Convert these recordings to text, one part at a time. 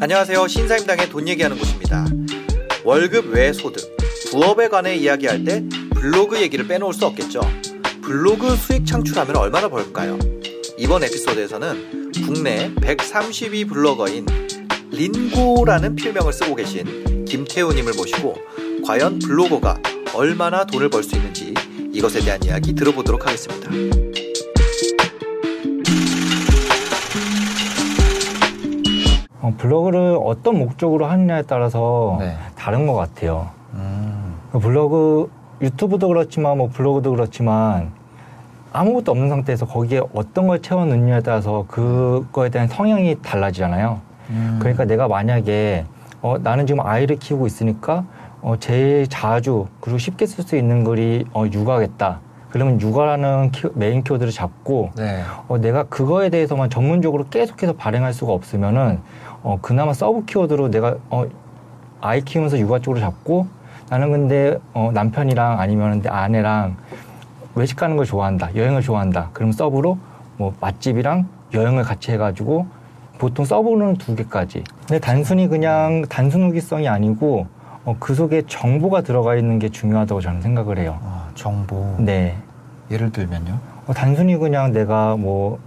안녕하세요. 신사임당의 돈 얘기하는 곳입니다. 월급 외 소득, 부업에 관해 이야기할 때 블로그 얘기를 빼놓을 수 없겠죠. 블로그 수익 창출하면 얼마나 벌까요? 이번 에피소드에서는 국내 132 블로거인 린고라는 필명을 쓰고 계신 김태우님을 모시고 과연 블로거가 얼마나 돈을 벌 수 있는지 이것에 대한 이야기 들어보도록 하겠습니다. 어, 블로그를 어떤 목적으로 하느냐에 따라서 네. 다른 것 같아요. 음, 블로그 유튜브도 그렇지만 뭐 블로그도 그렇지만 아무것도 없는 상태에서 거기에 어떤 걸 채워 넣느냐에 따라서 그거에 대한 성향이 달라지잖아요. 음. 그러니까 내가 만약에 어, 나는 지금 아이를 키우고 있으니까 어, 제일 자주 그리고 쉽게 쓸 수 있는 글이 어, 육아겠다. 그러면 육아라는 키, 메인 키워드를 잡고 네. 어, 내가 그거에 대해서만 전문적으로 계속해서 발행할 수가 없으면은 어, 그나마 sub 키워드로 내가 어, 아이 키우면서 육아 쪽으로 잡고 나는 근데 어, 남편이랑 아니면 내 아내랑 외식 가는 걸 좋아한다 여행을 좋아한다 그럼 sub로 뭐 맛집이랑 여행을 같이 해가지고 보통 sub는 두 개까지 근데 단순히 그냥 단순 후기성이 아니고 어, 그 속에 정보가 들어가 있는 게 중요하다고 저는 생각을 해요 아, 정보. 네 예를 들면요. 어, 단순히 그냥 내가 뭐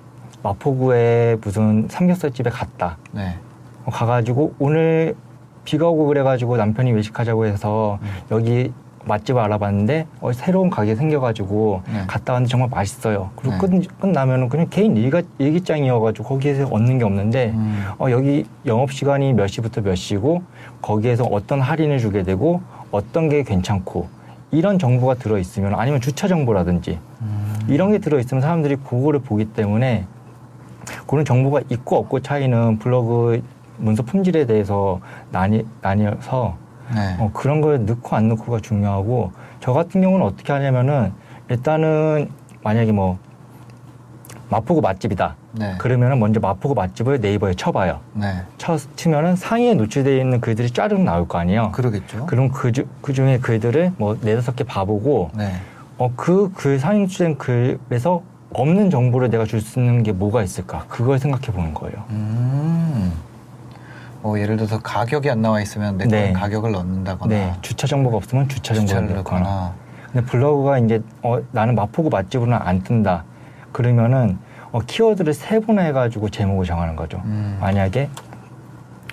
마포구에 무슨 삼겹살 집에 갔다. 네. 어, 가가지고 오늘 비가 오고 그래가지고 남편이 외식하자고 해서 음. 여기 맛집 을 알아봤는데 어, 새로운 가게 생겨가지고 네. 갔다 왔는데 정말 맛있어요. 그리고 네. 끝, 끝나면은 그냥 개인 일가, 일기장이어가지고 거기에서 얻는 게 없는데 음. 어, 여기 영업 시간이 몇 시부터 몇 시고 거기에서 어떤 할인을 주게 되고 어떤 게 괜찮고 이런 정보가 들어 있으면 아니면 주차 정보라든지 음. 이런 게 들어 있으면 사람들이 그거를 보기 때문에 그런 정보가 있고 없고 차이는 블로그 문서 품질에 대해서 나뉘, 나뉘어서 네. 어, 그런 걸 넣고 안 넣고가 중요하고 저 같은 경우는 어떻게 하냐면은 일단은 만약에 뭐 마포구 맛집이다 네. 그러면은 먼저 마포구 맛집을 네이버에 쳐봐요 네. 쳐, 치면은 상위에 노출되어 있는 글들이 짜르륵 나올 거 아니에요 그러겠죠. 그럼 그, 주, 그 중에 글들을 뭐 네다섯 개 봐보고 네. 어, 그 글 상위 노출된 글에서 없는 정보를 내가 줄 수 있는 게 뭐가 있을까? 그걸 생각해 보는 거예요. 음. 뭐 예를 들어서 가격이 안 나와 있으면 내 네. 건 가격을 넣는다거나 네. 주차 정보가 없으면 주차 정보를 넣거나. 넣거나 근데 블로그가 이제 어, 나는 마포구 맛집으로는 안 뜬다. 그러면은 어, 키워드를 세 분화 해가지고 제목을 정하는 거죠. 음. 만약에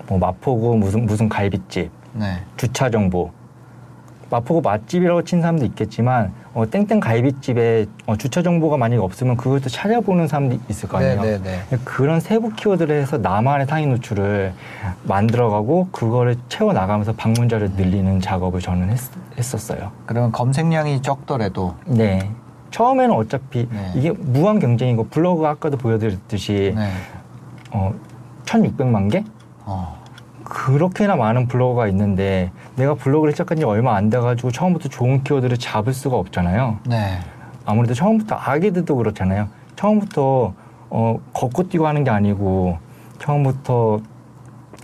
뭐 마포구 무슨 무슨 갈비집, 네. 주차 정보. 마포구 맛집이라고 친 사람도 있겠지만 어, 땡땡 갈비집에 어, 주차 정보가 만약에 없으면 또 찾아보는 사람도 있을 거 아니에요. 네, 네, 네. 그런 세부 키워드를 해서 나만의 상위 노출을 만들어가고 그거를 채워 나가면서 방문자를 늘리는 작업을 저는 했, 했었어요. 그러면 검색량이 적더라도 네. 처음에는 어차피 네. 이게 무한 경쟁이고 블로그 아까도 보여드렸듯이 네. 어, 1,600만 개? 어. 그렇게나 많은 블로그가 있는데 내가 블로그를 시작한 지 얼마 안 돼가지고 처음부터 좋은 키워드를 잡을 수가 없잖아요. 네. 아무래도 처음부터 아기들도 그렇잖아요. 처음부터 어, 걷고 뛰고 하는 게 아니고 처음부터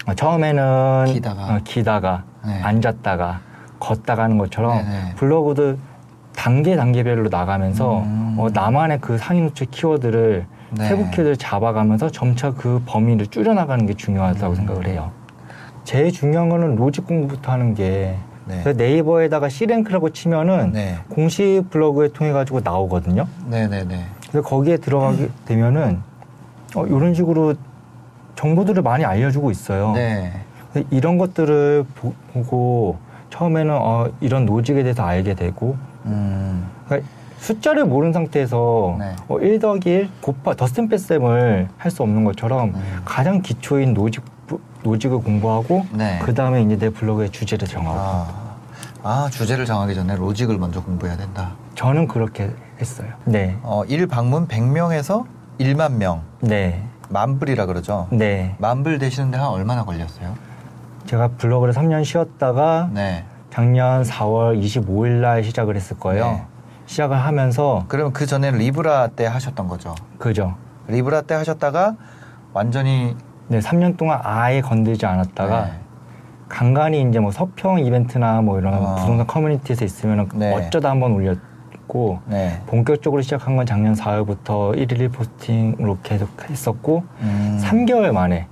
어, 처음에는 기다가. 어, 기다가 네. 앉았다가 걷다가 하는 것처럼 네네. 블로그도 단계 단계별로 나가면서 음. 어, 나만의 그 상위 노출 키워드를 네. 세부 키워드를 잡아가면서 점차 그 범위를 줄여나가는 게 중요하다고 음. 생각을 해요. 제일 중요한 거는 로직 공부부터 하는 게 네. 그래서 네이버에다가 C랭크라고 치면은 네. 공식 블로그에 통해 가지고 나오거든요. 네, 네, 네. 그래서 거기에 들어가게 되면은 어, 이런 식으로 정보들을 많이 알려주고 있어요. 네. 이런 것들을 보, 고 처음에는 어, 이런 로직에 대해서 알게 되고 음. 그러니까 숫자를 모르는 상태에서 네. 어, 1 더하기 1 곱하 더스틴 패셈을 할 수 없는 것처럼 음. 가장 기초인 로직 부- 로직을 공부하고 네. 그 다음에 이제 내 블로그의 주제를 정하고 아. 아, 주제를 정하기 전에 로직을 먼저 공부해야 된다. 저는 그렇게 했어요. 네, 어, 1방문 100명에서 1만 명. 네, 만불이라 그러죠. 네. 만불 되시는데 한 얼마나 걸렸어요? 제가 블로그를 3년 쉬었다가 네. 작년 4월 25일 날 시작을 했을 거예요. 네. 시작을 하면서 그러면 그 전에 리브라 때 하셨던 거죠? 그죠. 리브라 때 하셨다가 완전히 네, 3년 동안 아예 건들지 않았다가 네. 간간히 이제 뭐 서평 이벤트나 뭐 이런 아. 부동산 커뮤니티에서 있으면 네. 어쩌다 한번 올렸고 네. 본격적으로 시작한 건 작년 4월부터 1일 1 posting으로 계속 했었고 음. 3개월 만에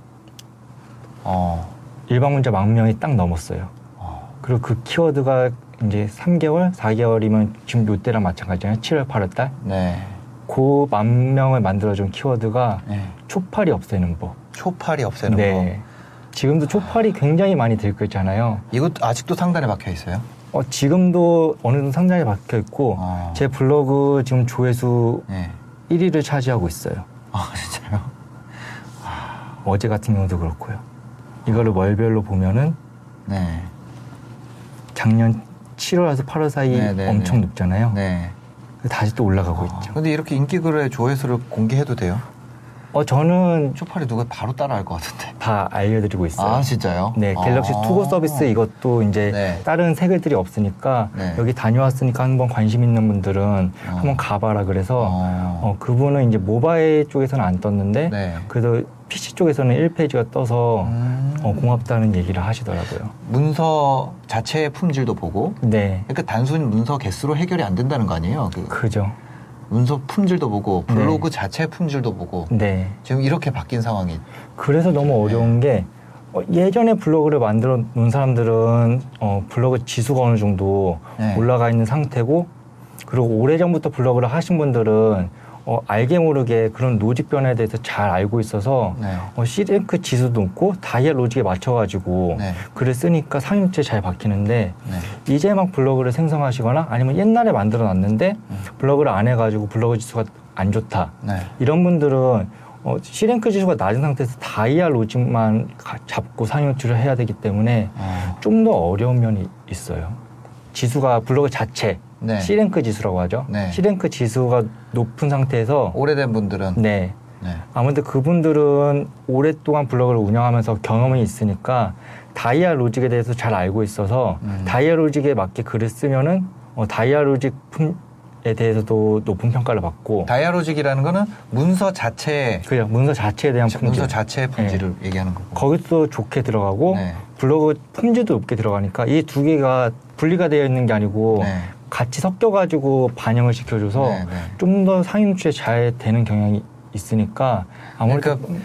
어. 일반문자 만 명이 딱 넘었어요. 어. 그리고 그 키워드가 이제 3개월, 4개월이면 지금 요때랑 마찬가지잖아요. 7월, 8월 달. 네. 그 만 명을 만들어준 키워드가 네. 초파리 없애는 법. 초파리 없애는 네. 지금도 초파리 굉장히 많이 들고 있잖아요. 거. 이것도 아직도 상단에 박혀 있어요. 어, 지금도 어느 정도 상장에 박혀 있고 어. 제 블로그 지금 조회수 네. 1위를 차지하고 있어요. 아 진짜요? 어제 같은 경우도 그렇고요. 이거를 월별로 보면은 네. 작년 7월에서 8월 사이 네, 네, 엄청 네. 높잖아요. 네. 다시 또 올라가고 아, 있죠. 근데 이렇게 인기 글의 조회수를 공개해도 돼요? 어, 저는 초파리 누가 바로 따라할 것 같은데. 다 알려드리고 있어요. 아 진짜요? 네, 갤럭시 아. 투고 서비스 이것도 이제 네. 다른 색을들이 없으니까 네. 여기 다녀왔으니까 한번 관심 있는 분들은 어. 한번 가봐라 그래서 어. 어, 그분은 이제 모바일 쪽에서는 안 떴는데 네. 그래도 PC 쪽에서는 1페이지가 떠서 음. 어, 고맙다는 얘기를 하시더라고요. 문서 자체의 품질도 보고. 네, 그러니까 단순히 문서 개수로 해결이 안 된다는 거 아니에요? 그 그죠. 문서 품질도 보고 블로그 네. 자체 품질도 보고 네. 지금 이렇게 바뀐 상황이 그래서 너무 어려운 게 어, 예전에 블로그를 만들어 놓은 사람들은 어, 블로그 지수가 어느 정도 네. 올라가 있는 상태고 그리고 오래전부터 블로그를 하신 분들은 어, 알게 모르게 그런 로직 변화에 대해서 잘 알고 있어서 네. 어, C랭크 지수도 높고 다이아 로직에 맞춰가지고 네. 글을 쓰니까 상용체 잘 박히는데 네. 이제 막 블로그를 생성하시거나 아니면 옛날에 만들어 놨는데 음. 블로그를 안 해가지고 블로그 지수가 안 좋다 네. 이런 분들은 어, C랭크 지수가 낮은 상태에서 다이아 로직만 가- 잡고 상용치를 해야 되기 때문에 어. 좀더 어려운 면이 있어요. 지수가 블로그 자체 네. C랭크 지수라고 하죠. 네. C랭크 지수가 높은 상태에서 오래된 분들은 네 네. 아무래도 그분들은 오랫동안 블로그를 운영하면서 경험이 있으니까 다이아 로직에 대해서 잘 알고 있어서 음. 다이아 로직에 맞게 글을 쓰면은 어, 다이아 로직 품에 대해서도 높은 평가를 받고 다이아 로직이라는 거는 문서 자체 그냥 문서 자체에 대한 품질 문서 자체의 품질을 얘기하는 거고. 거기서 좋게 들어가고 네. 블로그 품질도 높게 들어가니까 이 두 개가 분리가 되어 있는 게 아니고 네. 같이 섞여가지고 반영을 시켜줘서 네, 네. 좀더 상위 노출에 잘 되는 경향이 있으니까 아무래도 그러니까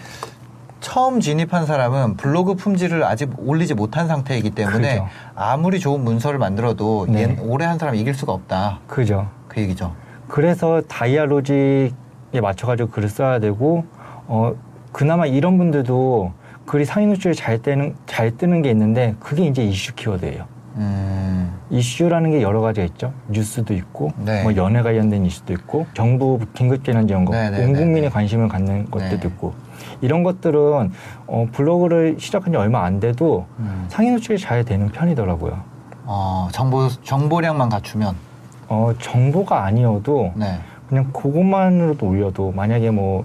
처음 진입한 사람은 블로그 품질을 아직 올리지 못한 상태이기 때문에 그죠. 아무리 좋은 문서를 만들어도 네. 옛- 오래 한 사람 이길 수가 없다. 그죠. 그 얘기죠. 그래서 다이아 로직에 맞춰가지고 글을 써야 되고 어 그나마 이런 분들도 글이 상위 노출에 잘 뜨는 잘 뜨는 게 있는데 그게 이제 이슈 키워드예요. 음. 이슈라는 게 여러 가지가 있죠. 뉴스도 있고, 네. 뭐 연애 관련된 이슈도 있고, 정부 긴급재난 지원금, 네, 네, 온 네, 국민의 네. 관심을 갖는 것들도 네. 있고, 이런 것들은 어, 블로그를 시작한 지 얼마 안 돼도 음. 상위 노출이 잘 되는 편이더라고요. 어, 정보 정보량만 갖추면 어, 정보가 아니어도 네. 그냥 그것만으로도 올려도 만약에 뭐,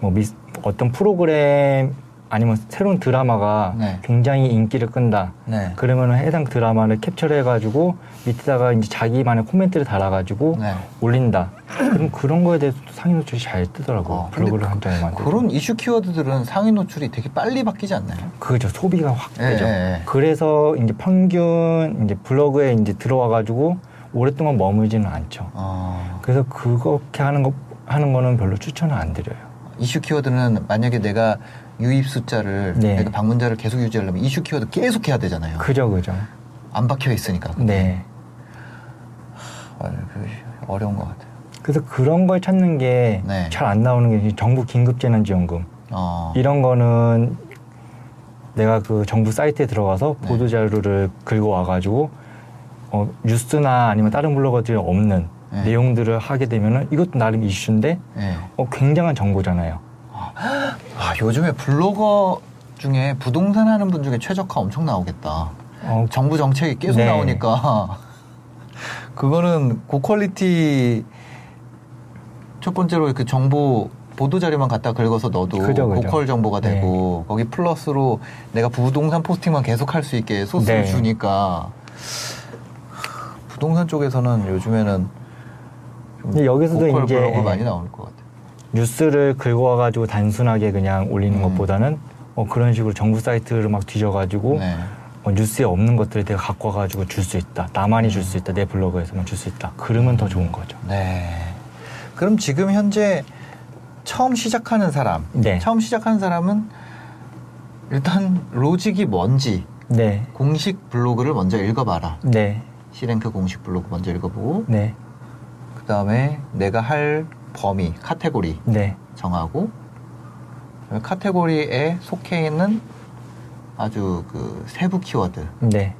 뭐 미스- 어떤 프로그램 아니면 새로운 드라마가 네. 굉장히 인기를 끈다. 네. 그러면 해당 드라마를 캡처를 해가지고 밑에다가 이제 자기만의 코멘트를 달아가지고 네. 올린다. 그럼 그런 거에 대해서도 상위 노출이 잘 뜨더라고요. 어, 블로그를 한 장에 만들 그런 이슈 키워드들은 상위 노출이 되게 빨리 바뀌지 않나요? 그죠. 소비가 확 예, 되죠. 예, 예. 그래서 이제 평균 이제 블로그에 이제 들어와가지고 오랫동안 머물지는 않죠. 어, 그래서 그렇게 하는 거 하는 거는 별로 추천을 안 드려요. 이슈 키워드는 만약에 내가 유입 숫자를 네. 내가 방문자를 계속 유지하려면 이슈 키워드 계속 해야 되잖아요. 그죠, 그죠. 안 박혀 있으니까. 네. 어, 그 어려운 것 같아요. 그래서 그런 걸 찾는 게 네. 잘안 나오는 게 정부 긴급재난지원금. 어, 이런 거는 내가 그 정부 사이트에 들어가서 네. 보도 자료를 긁어 와가지고 어, 뉴스나 아니면 다른 블로거들이 없는 네. 내용들을 하게 되면은 이것도 나름 이슈인데 예. 어, 굉장한 정보잖아요. 아, 요즘에 블로거 중에 부동산 하는 분 중에 최저가 엄청 나오겠다. 어, 정부 정책이 계속 네. 나오니까 그거는 고퀄리티 첫 번째로 그 정보 보도 자료만 갖다 긁어서 넣어도 그죠, 그죠. 고퀄 정보가 네. 되고 거기 플러스로 내가 부동산 포스팅만 계속 할 수 있게 소스를 네. 주니까 부동산 쪽에서는 요즘에는 좀 근데 여기서도 고퀄 이제 블로그 예. 많이 나올 것 같아요. 뉴스를 긁어 와가지고 단순하게 그냥 올리는 음. 것보다는 어, 그런 식으로 정부 사이트를 막 뒤져가지고 네. 어, 뉴스에 없는 것들을 내가 갖고 와가지고 줄 수 있다. 나만이 줄 수 있다. 내 블로그에서만 줄 수 있다. 그러면 더 좋은 거죠. 네. 그럼 지금 현재 처음 시작하는 사람, 네. 처음 시작하는 사람은 일단 로직이 뭔지 네, 공식 블로그를 먼저 읽어봐라. 네, C-Rank 공식 블로그 먼저 읽어보고 네, 그 다음에 내가 할 범위, 카테고리 네, 정하고 카테고리에 속해 있는 아주 그 세부 키워드, 네,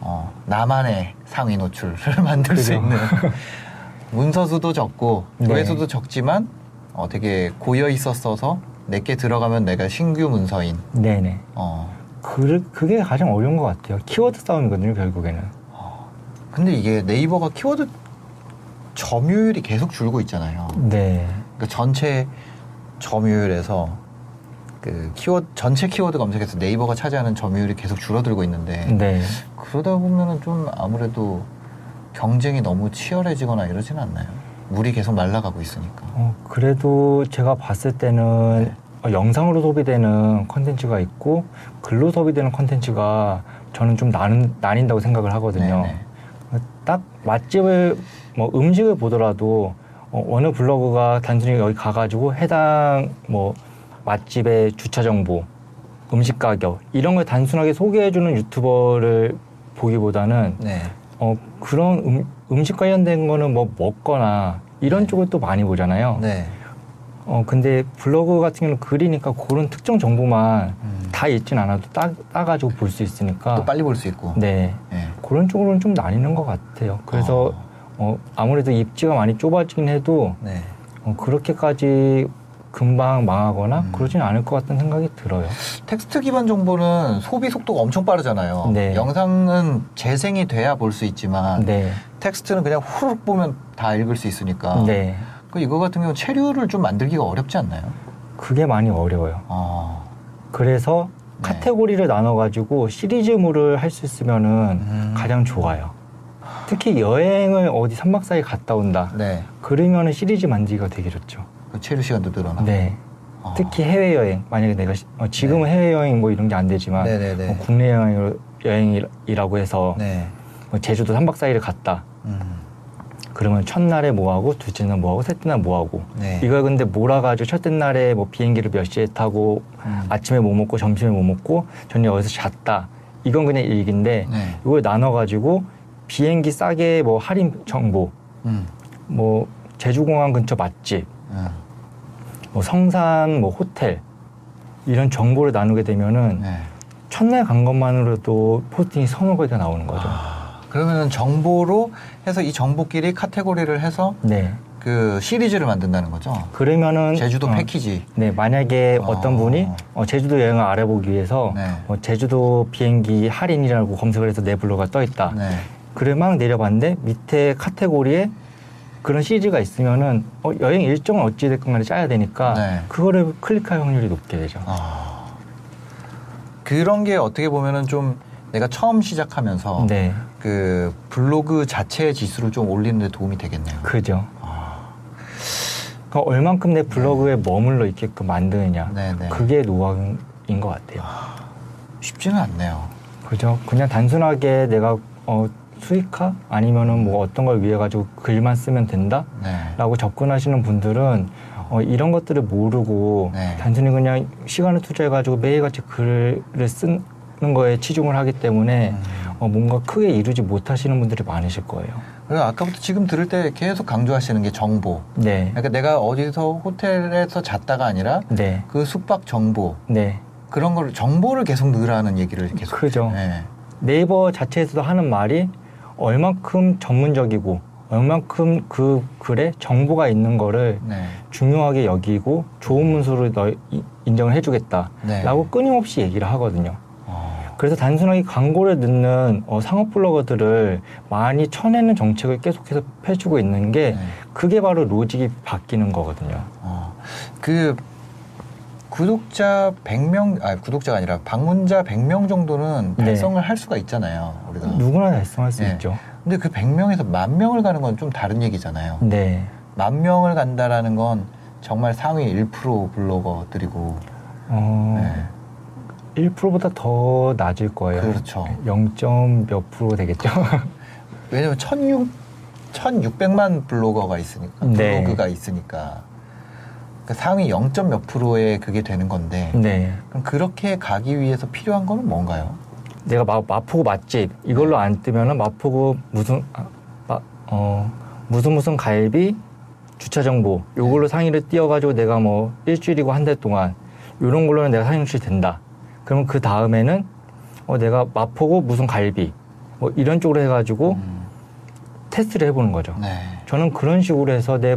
어, 나만의 상위 노출을 만들 수 그죠. 있는 문서수도 적고 네. 조회수도 적지만 어, 되게 고여 있었어서 내게 들어가면 내가 신규 문서인. 네, 네. 어. 그, 그게 가장 어려운 것 같아요. 키워드 싸움이거든요, 결국에는. 근데 이게 네이버가 키워드 점유율이 계속 줄고 있잖아요. 네, 그러니까 전체 점유율에서 그 키워드 전체 키워드 검색에서 네이버가 차지하는 점유율이 계속 줄어들고 있는데 네. 그러다 보면은 좀 아무래도 경쟁이 너무 치열해지거나 이러진 않나요? 물이 계속 말라가고 있으니까. 어, 그래도 제가 봤을 때는 네. 어, 영상으로 소비되는 컨텐츠가 있고 글로 소비되는 컨텐츠가 저는 좀 나는, 나뉜다고 생각을 하거든요. 네네. 딱 맛집을 뭐 음식을 보더라도 어, 어느 블로그가 단순히 여기 가가지고 해당 뭐 맛집의 주차 정보, 음식 가격 이런 걸 단순하게 소개해주는 유튜버를 보기보다는 네. 어, 그런 음, 음식 관련된 거는 뭐 먹거나 이런 네. 쪽을 또 많이 보잖아요. 네. 어, 근데 블로그 같은 경우는 글이니까 그런 특정 정보만 음. 다 읽진 않아도 따, 따가지고 볼 수 있으니까. 또 빨리 볼 수 있고. 네. 네. 그런 쪽으로는 좀 나뉘는 것 같아요. 그래서 어, 아무래도 입지가 많이 좁아지긴 해도 네. 어, 그렇게까지 금방 망하거나 음. 그러진 않을 것 같다는 생각이 들어요. 텍스트 기반 정보는 소비 속도가 엄청 빠르잖아요. 네. 영상은 재생이 돼야 볼 수 있지만 네. 텍스트는 그냥 후루룩 보면 다 읽을 수 있으니까. 네. 그 이거 같은 경우 체류를 좀 만들기가 어렵지 않나요? 그게 많이 어려워요. 어. 그래서 네. 카테고리를 나눠가지고 시리즈물을 할 수 있으면은 음. 가장 좋아요. 특히 여행을 어디 3박 4일 갔다 온다. 네. 그러면은 시리즈 만들기가 되게 좋죠. 그 체류 시간도 늘어나. 네. 어. 특히 해외 여행. 만약에 내가, 시- 어, 지금은 해외 여행 뭐 이런 게 안 되지만, 네네네. 뭐 국내 여행으로, 여행이라고 해서, 네. 뭐 제주도 3박 4일을 갔다. 음. 그러면 첫날에 뭐 하고, 둘째 날 뭐 하고, 셋째 날 뭐 하고. 네. 이걸 근데 몰아가지고 첫째 날에 뭐 비행기를 몇 시에 타고, 음. 아침에 뭐 먹고, 점심에 뭐 먹고, 저녁에 어디서 잤다. 이건 그냥 일기인데, 네. 이걸 나눠 가지고, 비행기 싸게 뭐 할인 정보, 음. 뭐 제주공항 근처 맛집, 음. 뭐 성산 뭐 호텔 이런 정보를 나누게 되면은 네. 첫날 간 것만으로도 포스팅이 서너 개가 나오는 거죠. 아, 그러면은 정보로 해서 이 정보끼리 카테고리를 해서 네. 그 시리즈를 만든다는 거죠. 그러면은 제주도 어, 패키지. 네 만약에 어. 어. 떤 분이 어, 제주도 여행을 알아보기 위해서 네. 어, 제주도 비행기 할인이라고 검색을 해서 내 블로그가 떠 있다. 네. 그래 막 내려봤는데 밑에 카테고리에 그런 시리즈가 있으면은 어, 여행 일정은 어찌 됐건 간에 짜야 되니까 네. 그거를 클릭할 확률이 높게 되죠. 아. 그런 게 어떻게 보면은 좀 내가 처음 시작하면서 네, 그 블로그 자체의 지수를 좀 올리는 데 도움이 되겠네요. 그죠. 아. 그 얼만큼 내 블로그에 머물러 있게끔 만드느냐. 네네. 그게 노하우인 것 같아요. 쉽지는 않네요. 그죠? 그냥 단순하게 내가 어, 수익화 아니면은 뭐 어떤 걸 위해 가지고 글만 쓰면 된다라고 네. 접근하시는 분들은 어, 이런 것들을 모르고 네. 단순히 그냥 시간을 투자해 가지고 매일같이 글을 쓰는 거에 치중을 하기 때문에 음. 어, 뭔가 크게 이루지 못하시는 분들이 많으실 거예요. 그리고 아까부터 지금 들을 때 계속 강조하시는 게 정보. 네, 그러니까 내가 어디서 호텔에서 잤다가 아니라 네, 그 숙박 정보 네, 그런 걸 정보를 계속 넣으라는 얘기를 계속. 그죠. 네. 네이버 자체에서도 하는 말이 얼만큼 전문적이고 얼만큼 그 글에 정보가 있는 거를 네. 중요하게 여기고 좋은 문서로 너 이- 인정을 해주겠다라고 네. 끊임없이 얘기를 하거든요. 어. 그래서 단순하게 광고를 넣는 어, 상업 블로거들을 많이 쳐내는 정책을 계속해서 펼치고 있는 게 네. 그게 바로 로직이 바뀌는 거거든요. 어. 그 구독자 100명 아 구독자가 아니라 방문자 100명 정도는 네. 달성을 할 수가 있잖아요. 우리가. 누구나 달성할 수 네. 있죠. 근데 그 100명에서 만 명을 가는 건 좀 다른 얘기잖아요. 네. 만 명을 간다라는 건 정말 상위 1% 블로거들이고 어, 네. 1%보다 더 낮을 거예요. 그렇죠. 0. 몇 프로 되겠죠. 왜냐면 16, 1600만 블로거가 있으니까, 네. 블로그가 있으니까. 그 상위 0. 몇 프로에 그게 되는 건데. 네. 그럼 그렇게 가기 위해서 필요한 거는 뭔가요? 내가 마, 마포구 맛집 이걸로 안 뜨면은 마포구 무슨 아, 마, 어 무슨 무슨 갈비 주차 정보 요걸로 상위를 띄워가지고 내가 뭐 일주일이고 한 달 동안 요런 걸로는 내가 상위 노출이 된다. 그러면 그 다음에는 어 내가 마포구 무슨 갈비 뭐 이런 쪽으로 해가지고 음, 테스트를 해보는 거죠. 네. 저는 그런 식으로 해서 내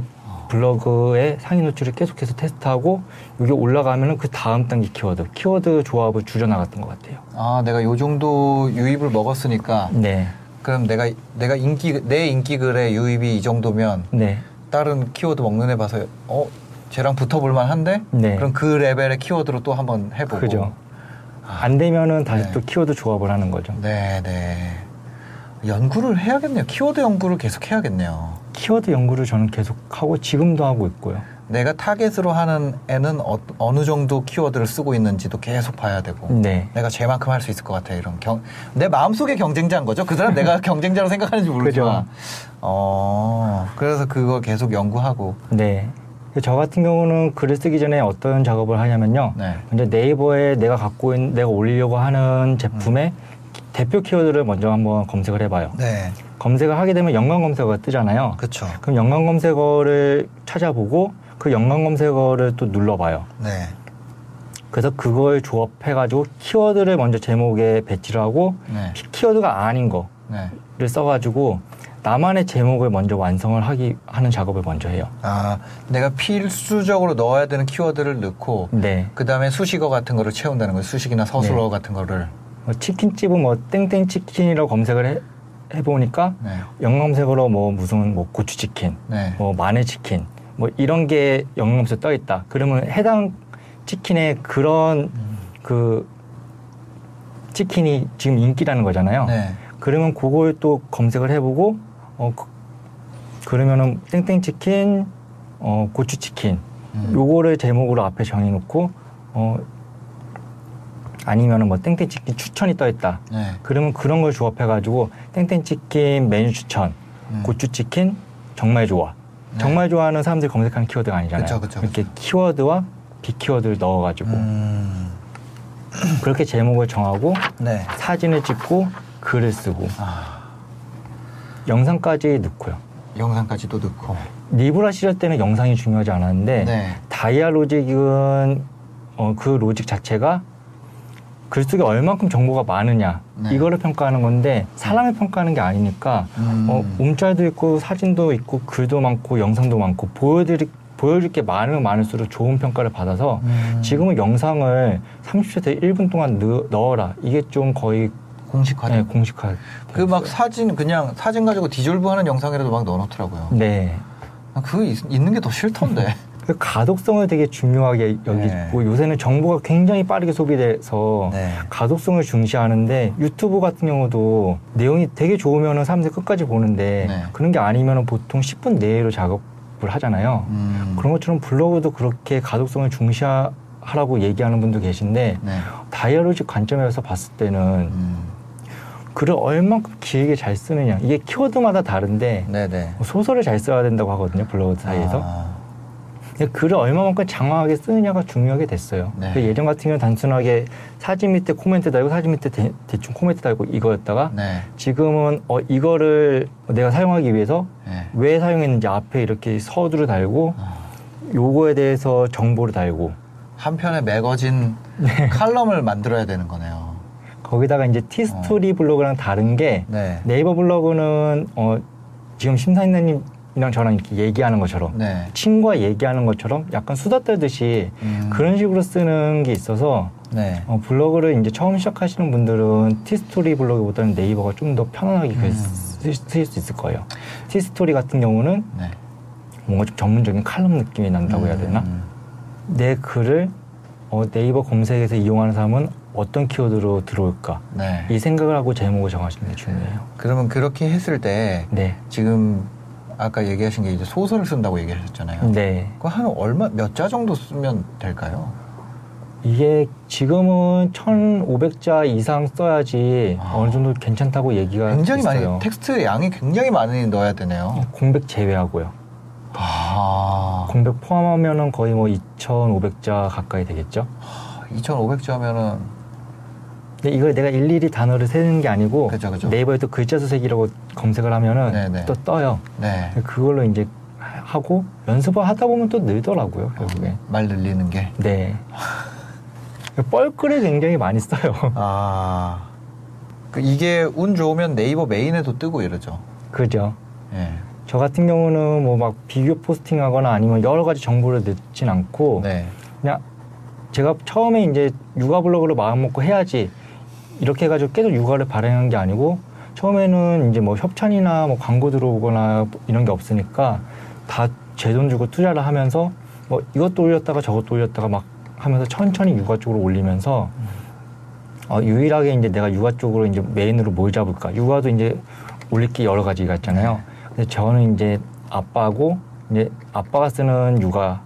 블로그의 상위 노출을 계속해서 테스트하고 이게 올라가면은 그 다음 단계 키워드, 키워드 조합을 줄여 나갔던 것 같아요. 아, 내가 요 정도 유입을 먹었으니까, 네, 그럼 내가, 내가 인기, 내 인기 글의 유입이 이 정도면, 네, 다른 키워드 먹는 애 봐서, 어, 쟤랑 붙어볼 만 한데? 네. 그럼 그 레벨의 키워드로 또 한번 해보고. 그죠. 안 되면은 다시 네. 또 키워드 조합을 하는 거죠. 네, 네. 연구를 해야겠네요. 키워드 연구를 계속 해야겠네요. 키워드 연구를 저는 계속 하고 지금도 하고 있고요. 내가 타겟으로 하는 애는 어느 정도 키워드를 쓰고 있는지도 계속 봐야 되고. 네. 내가 쟤만큼 할 수 있을 것 같아. 이런 경, 내 마음속의 경쟁자인 거죠. 그 사람 내가 경쟁자로 생각하는지 모르지만. 어, 그래서 그거 계속 연구하고. 네. 저 같은 경우는 글을 쓰기 전에 어떤 작업을 하냐면요. 네. 먼저 네이버에 내가 갖고 있는, 내가 올리려고 하는 제품의 대표 키워드를 먼저 한번 검색을 해봐요. 네. 검색을 하게 되면 연관 검색어가 뜨잖아요. 그쵸. 그럼 연관 검색어를 찾아보고 그 연관 검색어를 또 눌러봐요. 네. 그래서 그걸 조합해가지고 키워드를 먼저 제목에 배치를 하고 네. 키워드가 아닌 거를 네. 써가지고 나만의 제목을 먼저 완성을 하기 하는 작업을 먼저 해요. 아, 내가 필수적으로 넣어야 되는 키워드를 넣고, 네. 그 다음에 수식어 같은 거를 채운다는 거예요. 수식이나 서술어 네. 같은 거를. 뭐 치킨집은 뭐 땡땡 치킨이라고 검색을 해, 해보니까 네. 영검색어로 뭐 무슨 뭐 고추치킨, 네. 뭐 마늘치킨, 뭐 이런 게 영검색 떠 있다. 그러면 해당 치킨의 그런 음. 그 치킨이 지금 인기라는 거잖아요. 네. 그러면 그걸 또 검색을 해보고 어 그, 그러면은 땡땡 치킨, 어 고추 치킨 음. 요거를 제목으로 앞에 정해놓고 어 아니면은 뭐 땡땡 치킨 추천이 떠 있다. 네. 그러면 그런 걸 조합해가지고 땡땡 치킨 메뉴 추천, 음. 고추 치킨 정말 좋아. 네. 정말 좋아하는 사람들이 검색하는 키워드가 아니잖아요. 그쵸, 그쵸, 이렇게 키워드와 비키워드를 넣어가지고 음. 그렇게 제목을 정하고 네. 사진을 찍고 글을 쓰고 아, 영상까지 넣고요. 영상까지도 넣고. 리브라 시절 때는 영상이 중요하지 않았는데 네. 다이아 로직은 어, 그 로직 자체가 글 속에 얼만큼 정보가 많으냐 네. 이거를 평가하는 건데 사람을 평가하는 게 아니니까 음. 어, 움짤도 있고 사진도 있고 글도 많고 영상도 많고 보여드릴 보여줄 게 많으면 많을수록 좋은 평가를 받아서 음. 지금은 영상을 30초에서 1분 동안 넣, 넣어라 이게 좀 거의 공식화된. 네, 공식화 그 막 사진 그냥 사진 가지고 디졸브 하는 영상이라도 막 넣어놓더라고요. 네 아, 그거 있, 있는 게 더 싫던데. 그 가독성을 되게 중요하게 여기고 네. 요새는 정보가 굉장히 빠르게 소비돼서 네. 가독성을 중시하는데 유튜브 같은 경우도 내용이 되게 좋으면 사람들이 끝까지 보는데 네. 그런 게 아니면 보통 10분 내로 작업을 하잖아요. 음. 그런 것처럼 블로그도 그렇게 가독성을 중시하라고 얘기하는 분도 계신데 네. 다이아로직 관점에서 봤을 때는 음. 글을 얼만큼 길게 잘 쓰느냐 이게 키워드마다 다른데 네네. 소설을 잘 써야 된다고 하거든요 블로그 사이에서 아, 글을 얼마만큼 장황하게 쓰느냐가 중요하게 됐어요. 네. 그 예전 같은 경우는 단순하게 사진 밑에 코멘트 달고 사진 밑에 대, 충 코멘트 달고 이거였다가 네. 지금은 어, 이거를 내가 사용하기 위해서 네. 왜 사용했는지 앞에 이렇게 서두를 달고 아. 요거에 대해서 정보를 달고 한편의 매거진 네. 칼럼을 만들어야 되는 거네요. 거기다가 이제 티스토리 블로그랑 다른 게 네. 네이버 블로그는 어, 지금 심사위원님 이랑 저랑 이렇게 얘기하는 것처럼 네. 친구와 얘기하는 것처럼 약간 수다 떨듯이 음. 그런 식으로 쓰는 게 있어서 네. 어, 블로그를 이제 처음 시작하시는 분들은 티스토리 블로그보다는 네이버가 좀 더 편안하게 글 음. 쓰- 쓰실 수 있을 거예요. 티스토리 같은 경우는 네. 뭔가 좀 전문적인 칼럼 느낌이 난다고 해야 되나? 음. 내 글을 어, 네이버 검색에서 이용하는 사람은 어떤 키워드로 들어올까? 네. 이 생각을 하고 제목을 정하시는 게 중요해요. 그러면 그렇게 했을 때 네. 지금 아까 얘기하신 게 이제 소설을 쓴다고 얘기하셨잖아요. 네. 그거 한 얼마 몇 자 정도 쓰면 될까요? 이게 지금은 1,500자 이상 써야지 아. 어느 정도 괜찮다고 얘기가 굉장히 있어요. 많이 텍스트 양이 굉장히 많이 넣어야 되네요. 공백 제외하고요. 아, 공백 포함하면은 거의 뭐 2,500자 가까이 되겠죠. 2,500자면은 근데 이걸 내가 일일이 단어를 세는 게 아니고 그죠, 그죠. 네이버에도 글자 수색이라고 검색을 하면은 네네. 또 떠요. 네. 그걸로 이제 하고 연습을 하다 보면 또 늘더라고요, 결국에. 말 늘리는 게. 네. 뻘글을 굉장히 많이 써요. 아, 그 이게 운 좋으면 네이버 메인에도 뜨고 이러죠. 그죠. 예. 저 같은 경우는 뭐 막 비교 포스팅하거나 아니면 여러 가지 정보를 넣진 않고 네. 그냥 제가 처음에 이제 육아 블로그를 마음 먹고 해야지 이렇게 해가지고 계속 육아를 발행한 게 아니고 처음에는 이제 뭐 협찬이나 뭐 광고 들어오거나 이런 게 없으니까 다 제 돈 주고 투자를 하면서 뭐 이것도 올렸다가 저것도 올렸다가 막 하면서 천천히 육아 쪽으로 올리면서 어, 유일하게 이제 내가 육아 쪽으로 이제 메인으로 뭘 잡을까 육아도 이제 올릴 게 여러 가지가 있잖아요. 근데 저는 이제 아빠고 이제 아빠가 쓰는 육아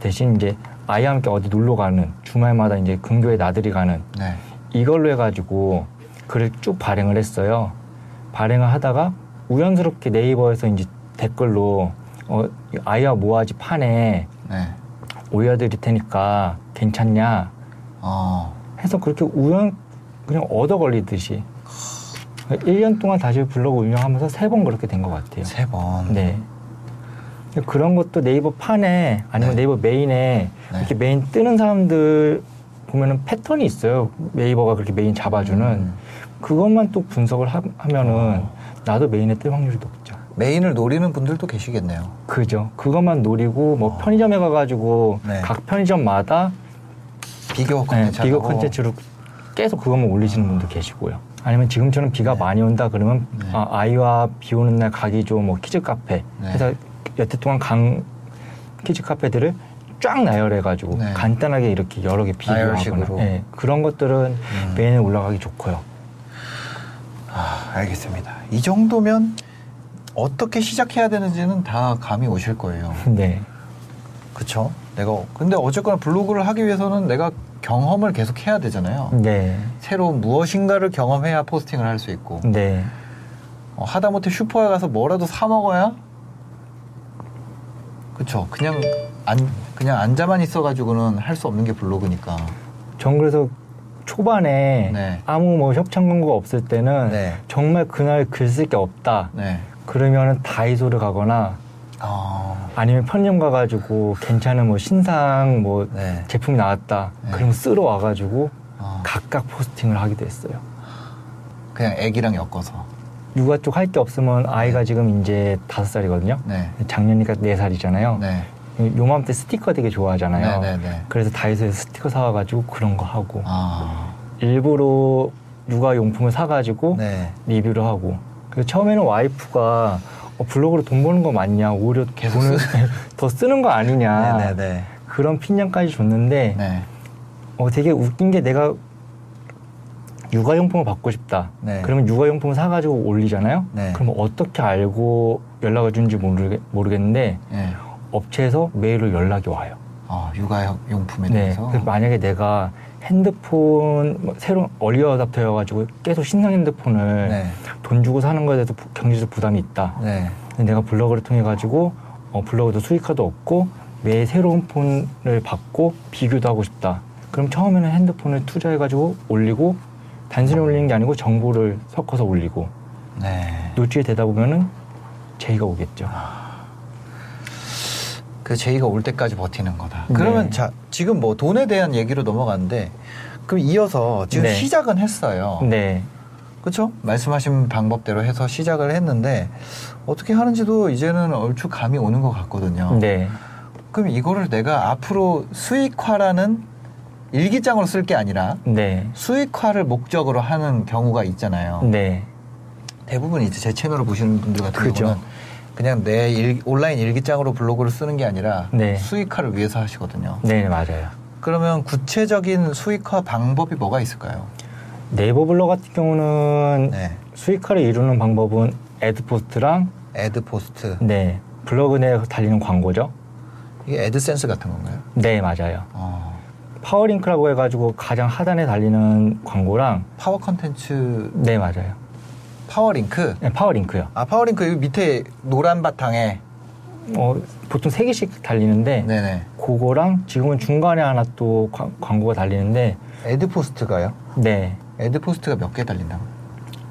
대신 이제 아이와 함께 어디 놀러 가는 주말마다 이제 근교에 나들이 가는 네. 이걸로 해가지고 글을 쭉 발행을 했어요. 발행을 하다가 우연스럽게 네이버에서 이제 댓글로 어, 아이와 모아지 판에 네. 올려드릴 테니까 괜찮냐 어. 해서 그렇게 우연 그냥 얻어 걸리듯이 1년 동안 다시 블로그 운영하면서 세 번 그렇게 된 것 같아요. 세 번. 네. 그런 것도 네이버 판에 아니면 네. 네이버 메인에 네. 이렇게 메인 뜨는 사람들 보면은 패턴이 있어요. 네이버가 그렇게 메인 잡아주는 음. 그것만 또 분석을 하, 면은 어. 나도 메인에 뜰 확률이 높죠. 메인을 노리는 분들도 계시겠네요. 그죠. 그것만 노리고 뭐 어. 편의점에 가가지고 네. 각 편의점마다 비교 네, 컨텐츠. 비교 하고. 컨텐츠로 계속 그것만 올리시는 분도 계시고요. 아니면 지금처럼 비가 네. 많이 온다 그러면 네. 아, 아이와 비 오는 날 가기 좋은 뭐 키즈 카페 네. 해서 여태 동안 간 키즈 카페들을 쫙 나열해가지고 네. 간단하게 이렇게 여러 개 비교하거나. 네, 그런 것들은 음. 메인에 올라가기 좋고요. 아, 알겠습니다. 이 정도면 어떻게 시작해야 되는지는 다 감이 오실 거예요. 네, 그쵸? 내가, 근데 어쨌거나 블로그를 하기 위해서는 내가 경험을 계속 해야 되잖아요. 네, 새로운 무엇인가를 경험해야 포스팅을 할 수 있고. 네, 어, 하다못해 슈퍼에 가서 뭐라도 사 먹어야? 그쵸. 그냥 안, 그냥 앉아만 있어가지고는 할 수 없는 게 블로그니까. 전 그래서 초반에 네. 아무 뭐 협찬 광고가 없을 때는 네. 정말 그날 글 쓸 게 없다. 네. 그러면은 다이소를 가거나 어, 아니면 편의점 가가지고 괜찮은 뭐 신상 뭐 네. 제품이 나왔다. 네. 그러면 쓸어 와가지고 어, 각각 포스팅을 하기도 했어요. 그냥 애기랑 엮어서. 육아 쪽 할 게 없으면 아이가 지금 이제 다섯 살이거든요. 네. 작년이니까 네 살이잖아요. 네. 요맘때 스티커 되게 좋아하잖아요. 네, 네, 네. 그래서 다이소에서 스티커 사와가지고 그런 거 하고 아, 일부러 육아 용품을 사가지고 네. 리뷰를 하고 그래서 처음에는 와이프가 어, 블로그로 돈 버는 거 맞냐 오히려 계속 돈을 더 쓰는 거 아니냐 네, 네, 네. 그런 핀잔까지 줬는데 네. 어, 되게 웃긴 게 내가 육아용품을 받고 싶다. 네. 그러면 육아용품을 사가지고 올리잖아요. 네. 그럼 어떻게 알고 연락을 주는지 모르겠, 모르겠는데 네. 업체에서 메일로 연락이 와요. 어, 육아용품에 네. 대해서. 그래서 만약에 내가 핸드폰 뭐 새로운 얼리 어답터여가지고 계속 신상 핸드폰을 네. 돈 주고 사는 거에 대해서 부- 경제적 부담이 있다. 네. 내가 블로그를 통해 가지고 어, 블로그도 수익화도 없고 매 새로운 폰을 받고 비교도 하고 싶다. 그럼 처음에는 핸드폰을 투자해 가지고 올리고 단순히 올리는 게 아니고 정보를 섞어서 올리고 네. 노출이 되다 보면은 제의가 오겠죠. 그 제의가 올 때까지 버티는 거다. 네. 그러면 자, 지금 뭐 돈에 대한 얘기로 넘어가는데 그럼 이어서 지금 네. 시작은 했어요. 네, 그렇죠? 말씀하신 방법대로 해서 시작을 했는데 어떻게 하는지도 이제는 얼추 감이 오는 것 같거든요. 네, 그럼 이거를 내가 앞으로 수익화라는 일기장으로 쓸 게 아니라 네, 수익화를 목적으로 하는 경우가 있잖아요. 네, 대부분 이제 제 채널을 보시는 분들 같은 그죠. 경우는 그냥 내 일- 온라인 일기장으로 블로그를 쓰는 게 아니라 네. 수익화를 위해서 하시거든요. 네, 맞아요. 그러면 구체적인 수익화 방법이 뭐가 있을까요? 네이버 블로그 같은 경우는 네. 수익화를 이루는 방법은 애드포스트랑 애드 포스트. 네 블로그 내에 달리는 광고죠. 이게 애드센스 같은 건가요? 네, 맞아요. 어. 파워링크라고 해가지고 가장 하단에 달리는 광고랑 파워 컨텐츠 네 맞아요. 파워링크. 네, 파워링크요. 아 파워링크 여기 밑에 노란 바탕에. 어, 보통 세 개씩 달리는데 네네. 그거랑 지금은 중간에 하나 또 과- 광고가 달리는데 애드포스트가요? 네 애드포스트가 몇 개 달린다고?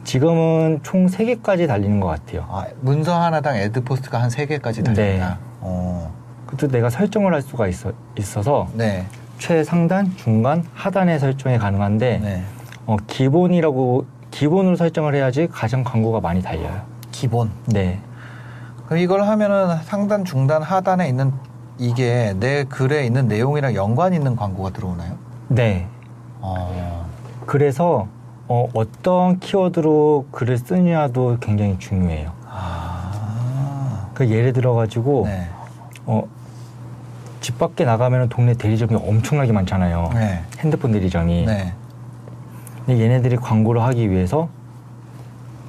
지금은 총 세 개까지 달리는 것 같아요. 아 문서 하나당 애드포스트가 한 세 개까지 달린다. 네. 어. 그것도 내가 설정을 할 수가 있어, 있어서 네. 최상단, 중간, 하단에 설정이 가능한데 네. 어, 기본이라고 기본으로 설정을 해야지 가장 광고가 많이 달려요. 기본. 네, 그럼 이걸 하면은 상단, 중단, 하단에 있는 이게 내 글에 있는 내용이랑 연관 있는 광고가 들어오나요? 네. 어. 그래서 어, 어떤 키워드로 글을 쓰느냐도 굉장히 중요해요. 아. 그 예를 들어 가지고 네. 어, 집 밖에 나가면 동네 대리점이 엄청나게 많잖아요. 네. 핸드폰 대리점이. 네. 근데 얘네들이 광고를 하기 위해서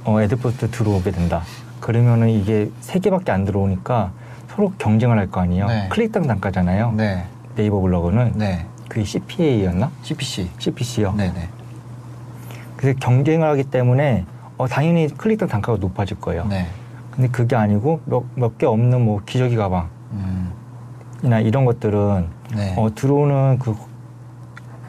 어, 애드포스트 들어오게 된다. 그러면은 이게 세 개밖에 안 들어오니까 서로 경쟁을 할 거 아니에요. 네. 클릭당 단가잖아요. 네. 네이버 블로그는 네. 그게 CPA였나? CPC. CPC요. 네네. 그래서 경쟁을 하기 때문에 어, 당연히 클릭당 단가가 높아질 거예요. 네. 근데 그게 아니고 몇 개 없는 뭐 기저귀 가방이나 음. 이런 것들은 네. 어, 들어오는 그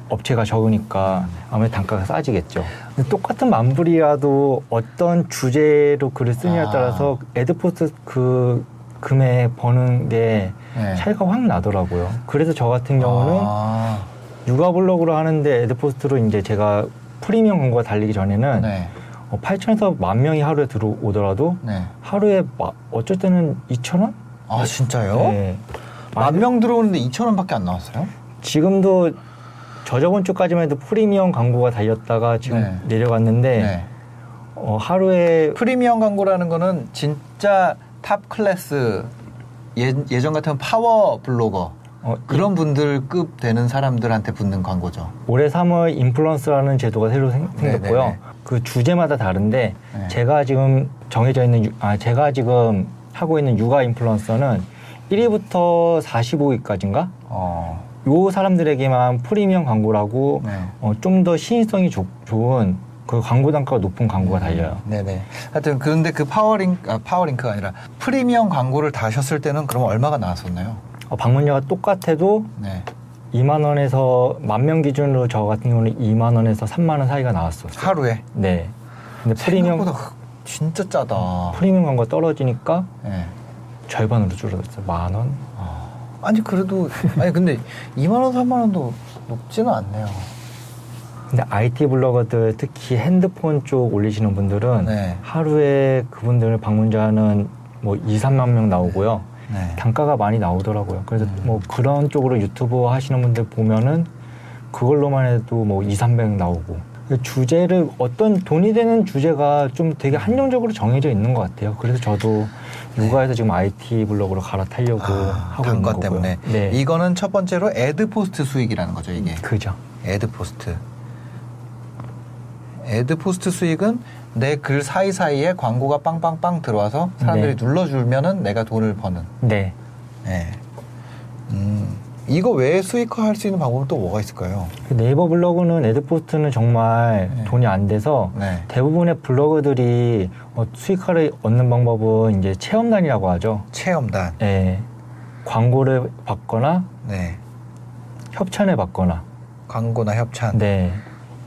업체가 적으니까 아무래도 단가가 싸지겠죠. 근데 똑같은 만불이라도 어떤 주제로 글을 쓰느냐에 아. 따라서 애드포스 그 금액 버는 게 네. 차이가 확 나더라고요. 그래서 저 같은 경우는 아. 육아 블로그로 하는데 애드포스트로 이제 제가 프리미엄 광고가 달리기 전에는 네. 어, 8천에서 만 명이 하루에 들어오더라도 네. 하루에 마- 어쩔 때는 2천 원? 아 진짜요? 네. 만명 들어오는데 2천 원밖에 안 나왔어요? 지금도 저저번 주까지만 해도 프리미엄 광고가 달렸다가 지금 네. 내려갔는데 네. 어, 하루에 프리미엄 광고라는 거는 진짜 top class 예, 예전 같으면 파워 블로거 어, 그런 분들급 되는 사람들한테 붙는 광고죠. 올해 3월 인플루언서라는 제도가 새로 생, 네, 생겼고요. 네, 네. 그 주제마다 다른데 네. 제가 지금 정해져 있는 유- 아 제가 지금 하고 있는 육아 인플루언서는 1위부터 45위까지인가? 어. 요 사람들에게만 프리미엄 광고라고 네. 어, 좀 더 시인성이 좋- 좋은 그 광고 단가가 높은 광고가 달려요. 네네. 하여튼 그런데 그 파워링크 아, 파워링크가 아니라 프리미엄 광고를 다셨을 때는 그럼 얼마가 나왔었나요? 어, 방문율이 똑같아도 네. 2만 원에서 만 명 기준으로 저 같은 경우는 2만 원에서 3만 원 사이가 나왔었어요. 하루에. 네. 근데 프리미엄 생각보다 진짜 짜다. 프리미엄 광고 떨어지니까 네. 절반으로 줄어들었어요. 만 원. 아 니 그래도 아니 근데 2만 원, 3만 원도 높지는 않네요. 근데 IT 블로거들 특히 핸드폰 쪽 올리시는 분들은 네. 하루에 그분들 방문자는 뭐 2, 3만 명 나오고요. 네. 단가가 많이 나오더라고요. 그래서 음. 뭐 그런 쪽으로 유튜버 하시는 분들 보면은 그걸로만 해도 뭐 2, 300 나오고. 그 주제를 어떤 돈이 되는 주제가 좀 되게 한정적으로 정해져 있는 것 같아요. 그래서 저도 육아에서 지금 IT 블로그로 갈아타려고 아, 하고 있는 거고요. 때문에 네, 이거는 첫 번째로 애드 포스트 수익이라는 거죠 이게 그죠. 애드 포스트 애드 포스트 수익은 내 글 사이사이에 광고가 빵빵빵 들어와서 사람들이 네. 눌러주면은 내가 돈을 버는 네. 네. 음, 이거 외에 수익화할 수 있는 방법은 또 뭐가 있을까요? 그 네이버 블로그는 애드포스트는 정말 네. 돈이 안 돼서 네. 대부분의 블로거들이 어, 수익화를 얻는 방법은 이제 체험단이라고 하죠. 체험단. 예. 광고를 받거나 네. 협찬을 받거나. 광고나 협찬. 네.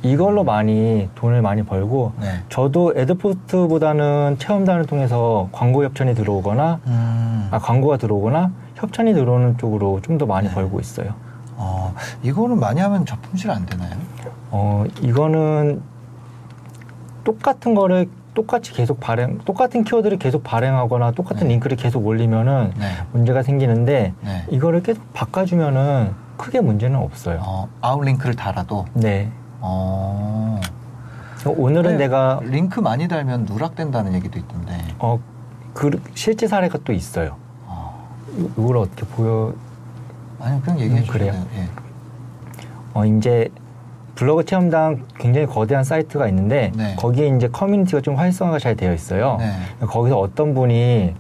이걸로 많이 돈을 많이 벌고 네. 저도 애드포스트보다는 체험단을 통해서 광고 협찬이 들어오거나 음. 아 광고가 들어오거나 협찬이 들어오는 쪽으로 좀 더 많이 네. 벌고 있어요. 어, 이거는 많이 하면 저품질 안 되나요? 어, 이거는 똑같은 거를 똑같이 계속 발행, 똑같은 키워드를 계속 발행하거나 똑같은 네. 링크를 계속 올리면은 네. 문제가 생기는데 네. 이거를 계속 바꿔주면은 크게 문제는 없어요. 어, 아웃링크를 달아도. 네. 어. 오늘은 네. 내가 링크 많이 달면 누락된다는 얘기도 있던데. 어, 그 실제 사례가 또 있어요. 어. 이- 이걸 어떻게 보여? 아니 그냥 얘기해 음, 주세요. 그래요. 예. 어, 이제 블로그 체험당 굉장히 거대한 사이트가 있는데 네. 거기에 이제 커뮤니티가 좀 활성화가 잘 되어 있어요. 네. 거기서 어떤 분이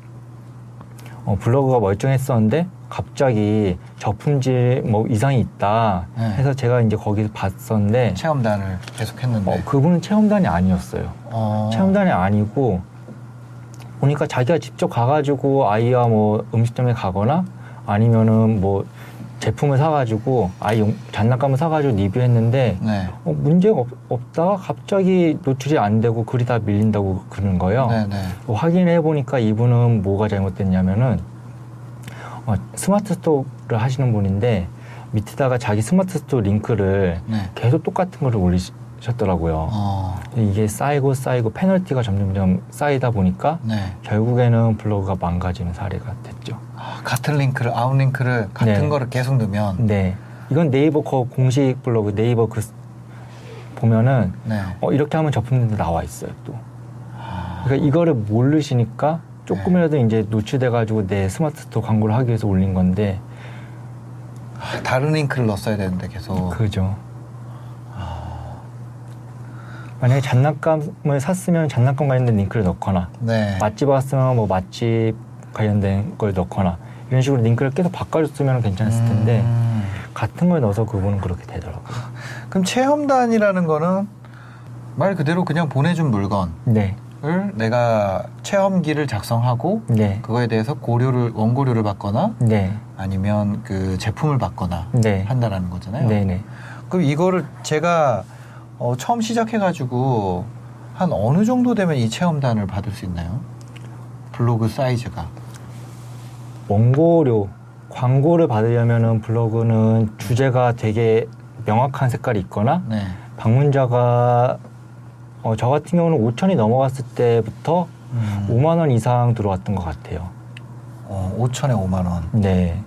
어, 블로그가 멀쩡했었는데 갑자기 저품질 뭐 이상이 있다 네. 해서 제가 이제 거기서 봤었는데 체험단을 계속했는데. 어, 그분은 체험단이 아니었어요. 어. 체험단이 아니고 보니까 자기가 직접 가가지고 아이와 뭐 음식점에 가거나 아니면은 뭐 제품을 사가지고 아이 용- 장난감을 사가지고 리뷰했는데 네. 어, 문제가 없, 없다가 갑자기 노출이 안 되고 글이 다 밀린다고 그러는 거예요. 네 네. 어, 확인해 보니까 이분은 뭐가 잘못됐냐면은 어, 스마트 스토어를 하시는 분인데 밑에다가 자기 스마트 스토어 링크를 네. 계속 똑같은 거를 올리 셨더라고요. 어. 이게 쌓이고 쌓이고 페널티가 점점점 쌓이다 보니까 네. 결국에는 블로그가 망가지는 사례가 됐죠. 아, 같은 링크를 outlink를 같은 네. 거를 계속 넣으면 네. 이건 네이버 거 공식 블로그 네이버 그 스- 보면은 네. 어, 이렇게 하면 저품 된다고 나와 있어요 또. 아, 그러니까 이거를 모르시니까 조금이라도 이제 노출돼가지고 내 스마트 스토어 광고를 하기 위해서 올린 건데 다른 링크를 넣었어야 되는데 계속. 그죠. 만약에 장난감을 샀으면 장난감 관련된 링크를 넣거나 네. 맛집 왔으면 뭐 맛집 관련된 걸 넣거나 이런 식으로 링크를 계속 바꿔줬으면 괜찮았을 텐데 음. 같은 걸 넣어서 그분은 그렇게 되더라고요. 그럼 체험단이라는 거는 말 그대로 그냥 보내준 물건을 네, 내가 체험기를 작성하고 네, 그거에 대해서 고료를 원고료를 받거나 네, 아니면 그 제품을 받거나 네, 한다라는 거잖아요. 네, 네. 그럼 이거를 제가 어, 처음 시작해가지고 한 어느 정도 되면 이 체험단을 받을 수 있나요? 블로그 사이즈가. 원고료 광고를 받으려면은 블로그는 주제가 되게 명확한 색깔이 있거나 네. 방문자가 어, 저 같은 경우는 5천이 넘어갔을 때부터 음. 5만 원 이상 들어왔던 것 같아요. 어, 5천에 5만 원. 네,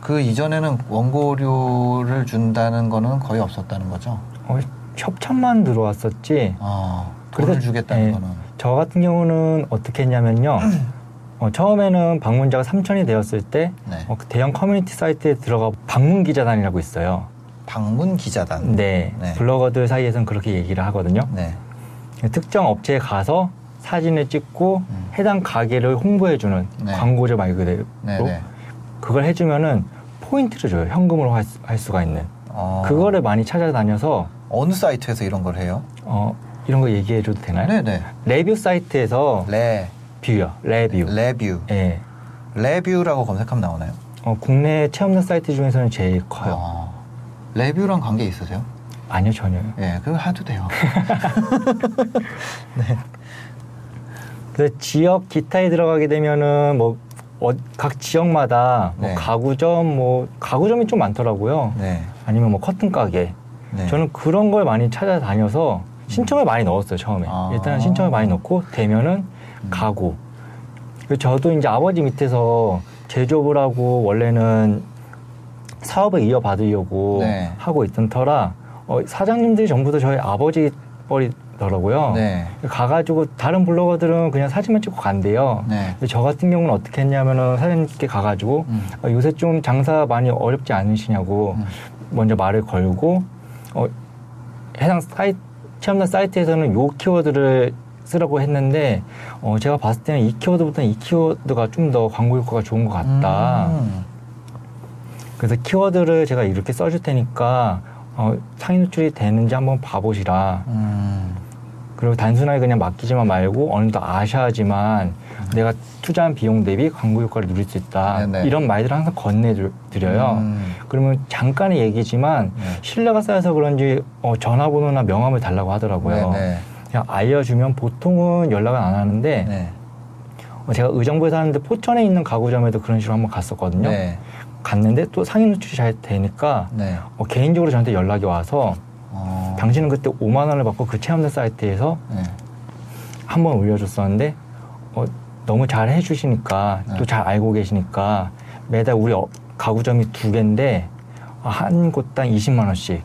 그 이전에는 원고료를 준다는 거는 거의 없었다는 거죠. 어, 협찬만 들어왔었지. 어, 돈을 그래서- 주겠다는 네. 거는. 저 같은 경우는 어떻게 했냐면요. 어, 처음에는 방문자가 3천이 되었을 때 네. 어, 그 대형 커뮤니티 사이트에 들어가 방문 기자단이라고 있어요. 방문 기자단. 네, 네. 블로거들 사이에서는 그렇게 얘기를 하거든요. 네. 특정 업체에 가서 사진을 찍고 음. 해당 가게를 홍보해주는 네. 광고죠 말 그대로. 그걸 해주면은 포인트를 줘요 현금으로 할, 수- 할 수가 있는 어, 그거를 많이 찾아다녀서 어느 사이트에서 이런 걸 해요? 어, 이런 거 얘기해줘도 되나요? 네네. 레뷰 사이트에서 레, 뷰요 레뷰 레뷰. 예. 레뷰라고 검색하면 나오나요? 어, 국내 체험단 사이트 중에서는 제일 커요 어, 레뷰랑 관계 있으세요? 아니요 전혀요 예, 그거 해도 돼요. 그 지역 기타에 들어가게 되면은 뭐각 지역마다 뭐 네. 가구점 뭐 가구점이 좀 많더라고요 네. 아니면 뭐 커튼 가게 네. 저는 그런 걸 많이 찾아다녀서 신청을 많이 넣었어요 처음에 아. 일단은 신청을 많이 넣고 되면은 음. 가고 저도 이제 아버지 밑에서 제조업을 하고 원래는 사업을 이어받으려고 네. 하고 있던 터라 어, 사장님들이 전부 다 저희 아버지 뻘이더라고요 네. 가가지고 다른 블로거들은 그냥 사진만 찍고 간대요 네. 근데 저 같은 경우는 어떻게 했냐면은 사장님께 가가지고 음. 어, 요새 좀 장사 많이 어렵지 않으시냐고 음. 먼저 말을 걸고 어, 해당 사이트 체험단 사이트에서는 요 키워드를 쓰라고 했는데 어, 제가 봤을 때는 이 키워드보다는 이 키워드가 좀 더 광고 효과가 좋은 것 같다. 음. 그래서 키워드를 제가 이렇게 써줄 테니까 어, 상위 노출이 되는지 한번 봐보시라. 음. 그리고 단순하게 그냥 맡기지만 말고 어느 정도 아셔야지만 내가 투자한 비용 대비 광고 효과를 누릴 수 있다. 네네. 이런 말들을 항상 건네드려요. 음. 그러면 잠깐의 얘기지만 네. 신뢰가 쌓여서 그런지 어, 전화번호나 명함을 달라고 하더라고요. 네. 그냥 알려주면 보통은 연락은 안 하는데 네. 어, 제가 의정부에 사는데 포천에 있는 가구점에도 그런 식으로 한번 갔었거든요. 네. 갔는데 또 상인 노출이 잘 되니까 네. 어, 개인적으로 저한테 연락이 와서 어. 당신은 그때 5만 원을 받고 그 체험단 사이트에서 네. 한번 올려줬었는데 어, 너무 잘 해주시니까 네. 또잘 알고 계시니까 매달 우리 어, 가구점이 두 개인데 어, 한 곳당 20만 원씩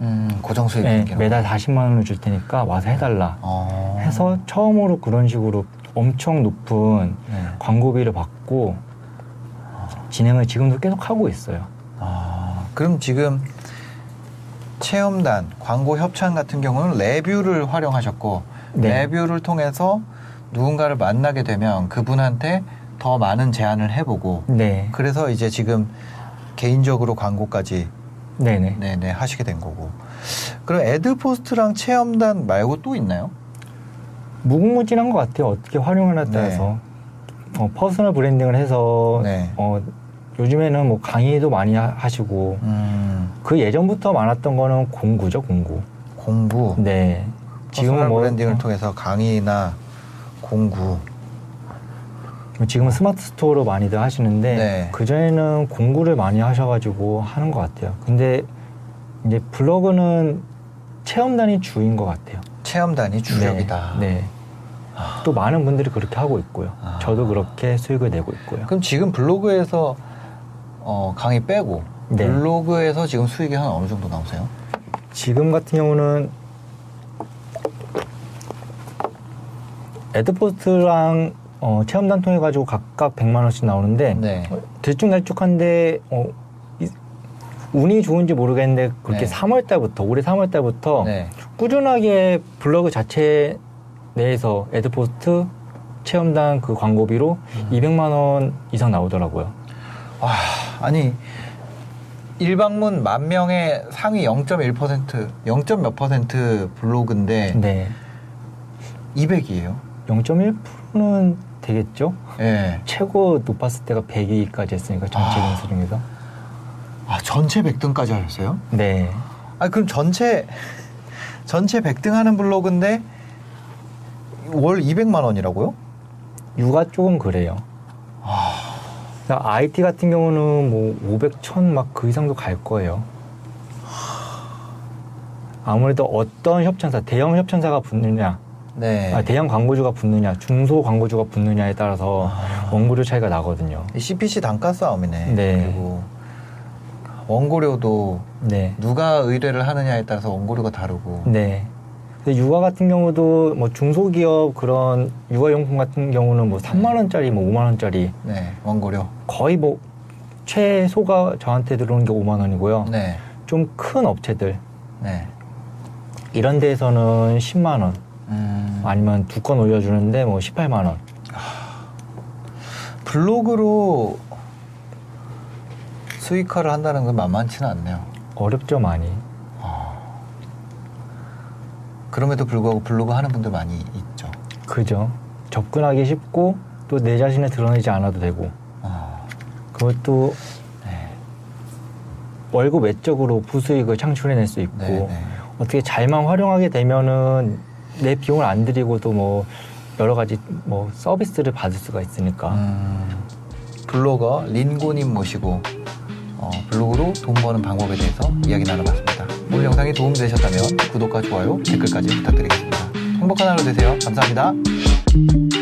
음, 고정 수익 네, 매달 거. 40만 원을 줄 테니까 와서 해달라 어. 해서 처음으로 그런 식으로 엄청 높은 네. 광고비를 받고 진행을 지금도 계속 하고 있어요. 아, 그럼 지금 체험단, 광고 협찬 같은 경우는 레뷰를 활용하셨고 네. 레뷰를 통해서 누군가를 만나게 되면 그분한테 더 많은 제안을 해보고 네. 그래서 이제 지금 개인적으로 광고까지 네네. 네네 하시게 된 거고. 그럼 애드포스트랑 체험단 말고 또 있나요? 무궁무진한 것 같아요. 어떻게 활용하냐에 네. 따라서. 어, personal branding을 해서 네. 어, 요즘에는 뭐 강의도 많이 하- 하시고 음, 그 예전부터 많았던 거는 공구죠, 공구. 공구. 네. 지금은 뭐 branding을 어, 통해서 강의나 공구. 지금은 스마트 스토어로 많이들 하시는데 네. 그 전에는 공구를 많이 하셔가지고 하는 것 같아요. 근데 이제 블로그는 체험단이 주인 것 같아요. 체험단이 주력이다. 네. 네. 또 많은 분들이 그렇게 하고 있고요. 아. 저도 그렇게 수익을 내고 있고요. 그럼 지금 블로그에서 어, 강의 빼고 네. 블로그에서 지금 수익이 한 어느 정도 나오세요? 지금 같은 경우는 애드포스트랑 어, 체험단 통해 가지고 각각 100만 원씩 나오는데 네. 어, 들쭉날쭉한데 어, 이- 운이 좋은지 모르겠는데 그렇게 네. 3월 달부터 올해 3월 달부터 네. 꾸준하게 블로그 자체 내에서 애드포스트 체험단 그 광고비로 음. 200만 원 이상 나오더라고요. 와, 아니 일방문 만 명의 상위 0.1% 0. 몇 퍼센트 블로그인데 네. 200이에요. 0.1%는 되겠죠? 예. 최고 높았을 때가 100위까지 했으니까 전체 아. 등수 중에서. 아, 전체 100등까지 하셨어요? 네. 아, 그럼 전체 전체 100등 하는 블로그인데 월 200만 원이라고요? 육아 쪽은 그래요. IT 같은 경우는 뭐 500, 1000막 그 이상도 갈 거예요. 아무래도 어떤 협찬사, 대형 협찬사가 붙느냐, 네. 아, 대형 광고주가 붙느냐, 중소 광고주가 붙느냐에 따라서 아. 원고료 차이가 나거든요. 이 CPC 단가 싸움이네. 네. 그리고 원고료도 네. 누가 의뢰를 하느냐에 따라서 원고료가 다르고. 네. 근데 육아 같은 경우도 뭐 중소기업 그런 육아용품 같은 경우는 뭐 3만 원짜리, 뭐 5만 원짜리 네, 원고료. 거의 뭐 최소가 저한테 들어오는 게 5만 원이고요. 네. 좀 큰 업체들 네. 이런 데에서는 10만 원 음, 아니면 두 건 올려주는데 뭐 18만 원. 블로그로 수익화를 한다는 건 만만치는 않네요. 어렵죠 많이. 그럼에도 불구하고 블로그 하는 분들 많이 있죠. 그죠. 접근하기 쉽고 또 내 자신을 드러내지 않아도 되고 아, 그것도 네. 월급 외적으로 부수익을 창출해낼 수 있고 네, 네. 어떻게 잘만 활용하게 되면은 내 비용을 안 들이고도 뭐 여러 가지 뭐 서비스를 받을 수가 있으니까 음, 블로거 린고님 모시고 어, 블로그로 돈 버는 방법에 대해서 이야기 나눠봤습니다. 오늘 영상이 도움되셨다면 구독과 좋아요, 댓글까지 부탁드리겠습니다. 행복한 하루 되세요. 감사합니다.